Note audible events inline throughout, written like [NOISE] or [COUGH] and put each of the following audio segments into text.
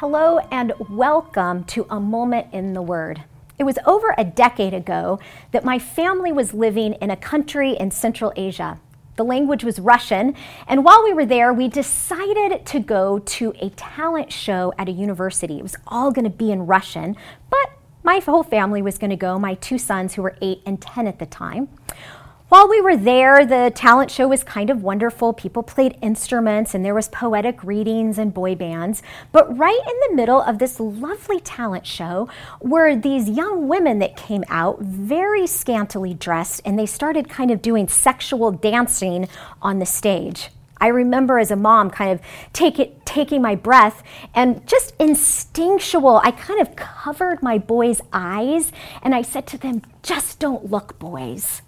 Hello and welcome to A Moment in the Word. It was over a decade ago that my family was living in a country in Central Asia. The language was Russian, and while we were there, we decided to go to a talent show at a university. It was all going to be in Russian, but my whole family was going to go, my two sons, who were eight and 10 at the time. While we were there, the talent show was kind of wonderful. People played instruments and there was poetic readings and boy bands. But right in the middle of this lovely talent show were these young women that came out very scantily dressed and they started kind of doing sexual dancing on the stage. I remember as a mom kind of take it, taking my breath and just instinctual, I kind of covered my boys' eyes and I said to them, just don't look, boys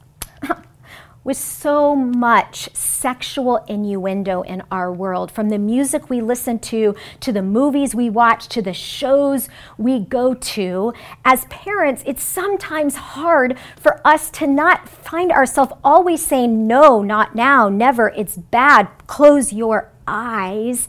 with so much sexual innuendo in our world, from the music we listen to, to the movies we watch, to the shows we go to. As parents, it's sometimes hard for us to not find ourselves always saying, no, not now, never, it's bad, close your eyes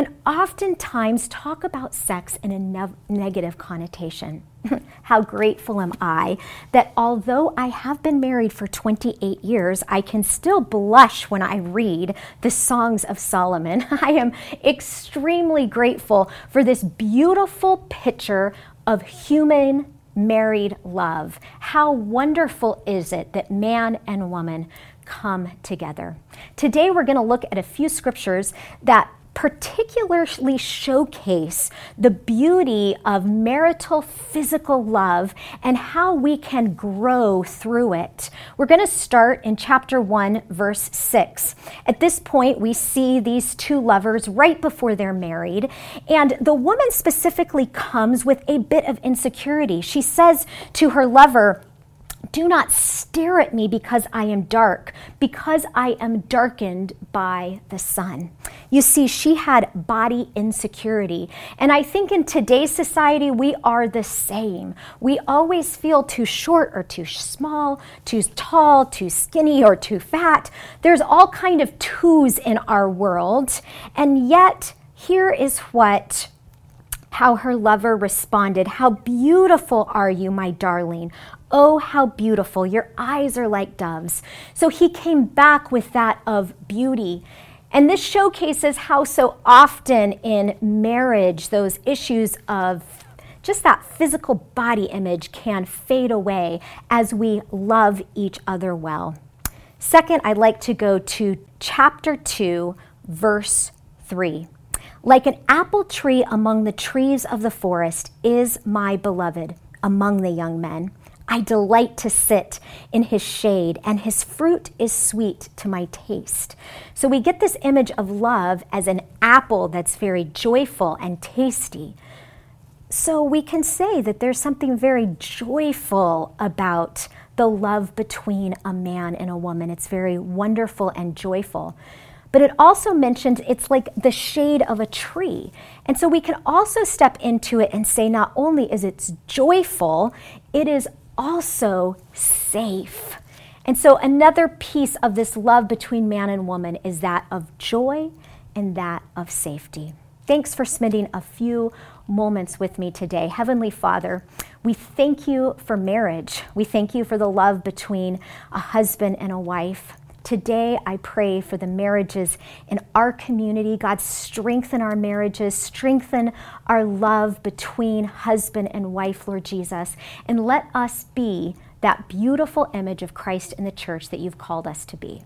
and oftentimes talk about sex in a ne- negative connotation. [LAUGHS] How grateful am I that although I have been married for 28 years, I can still blush when I read the Songs of Solomon. [LAUGHS] I am extremely grateful for this beautiful picture of human married love. How wonderful is it that man and woman come together? Today, we're going to look at a few scriptures that particularly showcase the beauty of marital physical love and how we can grow through it. We're going to start in chapter 1, verse 6. At this point, we see these two lovers right before they're married, and the woman specifically comes with a bit of insecurity. She says to her lover, do not stare at me because I am dark, because I am darkened by the sun. You see, she had body insecurity. And I think in today's society, we are the same. We always feel too short or too small, too tall, too skinny, or too fat. There's all kind of twos in our world. And yet, here is what how her lover responded. How beautiful are you, my darling. Oh, how beautiful. Your eyes are like doves. So he came back with that of beauty. And this showcases how so often in marriage, those issues of just that physical body image can fade away as we love each other well. Second, I'd like to go to chapter 2, verse 3. Like an apple tree among the trees of the forest is my beloved among the young men. I delight to sit in his shade, and his fruit is sweet to my taste. So we get this image of love as an apple that's very joyful and tasty. So we can say that there's something very joyful about the love between a man and a woman. It's very wonderful and joyful. But it also mentions it's like the shade of a tree. And so we can also step into it and say not only is it joyful, it is also safe. And so, another piece of this love between man and woman is that of joy and that of safety. Thanks for spending a few moments with me today. Heavenly Father, we thank you for marriage. We thank you for the love between a husband and a wife. Today, I pray for the marriages in our community. God, strengthen our marriages, strengthen our love between husband and wife, Lord Jesus, and let us be that beautiful image of Christ in the church that you've called us to be.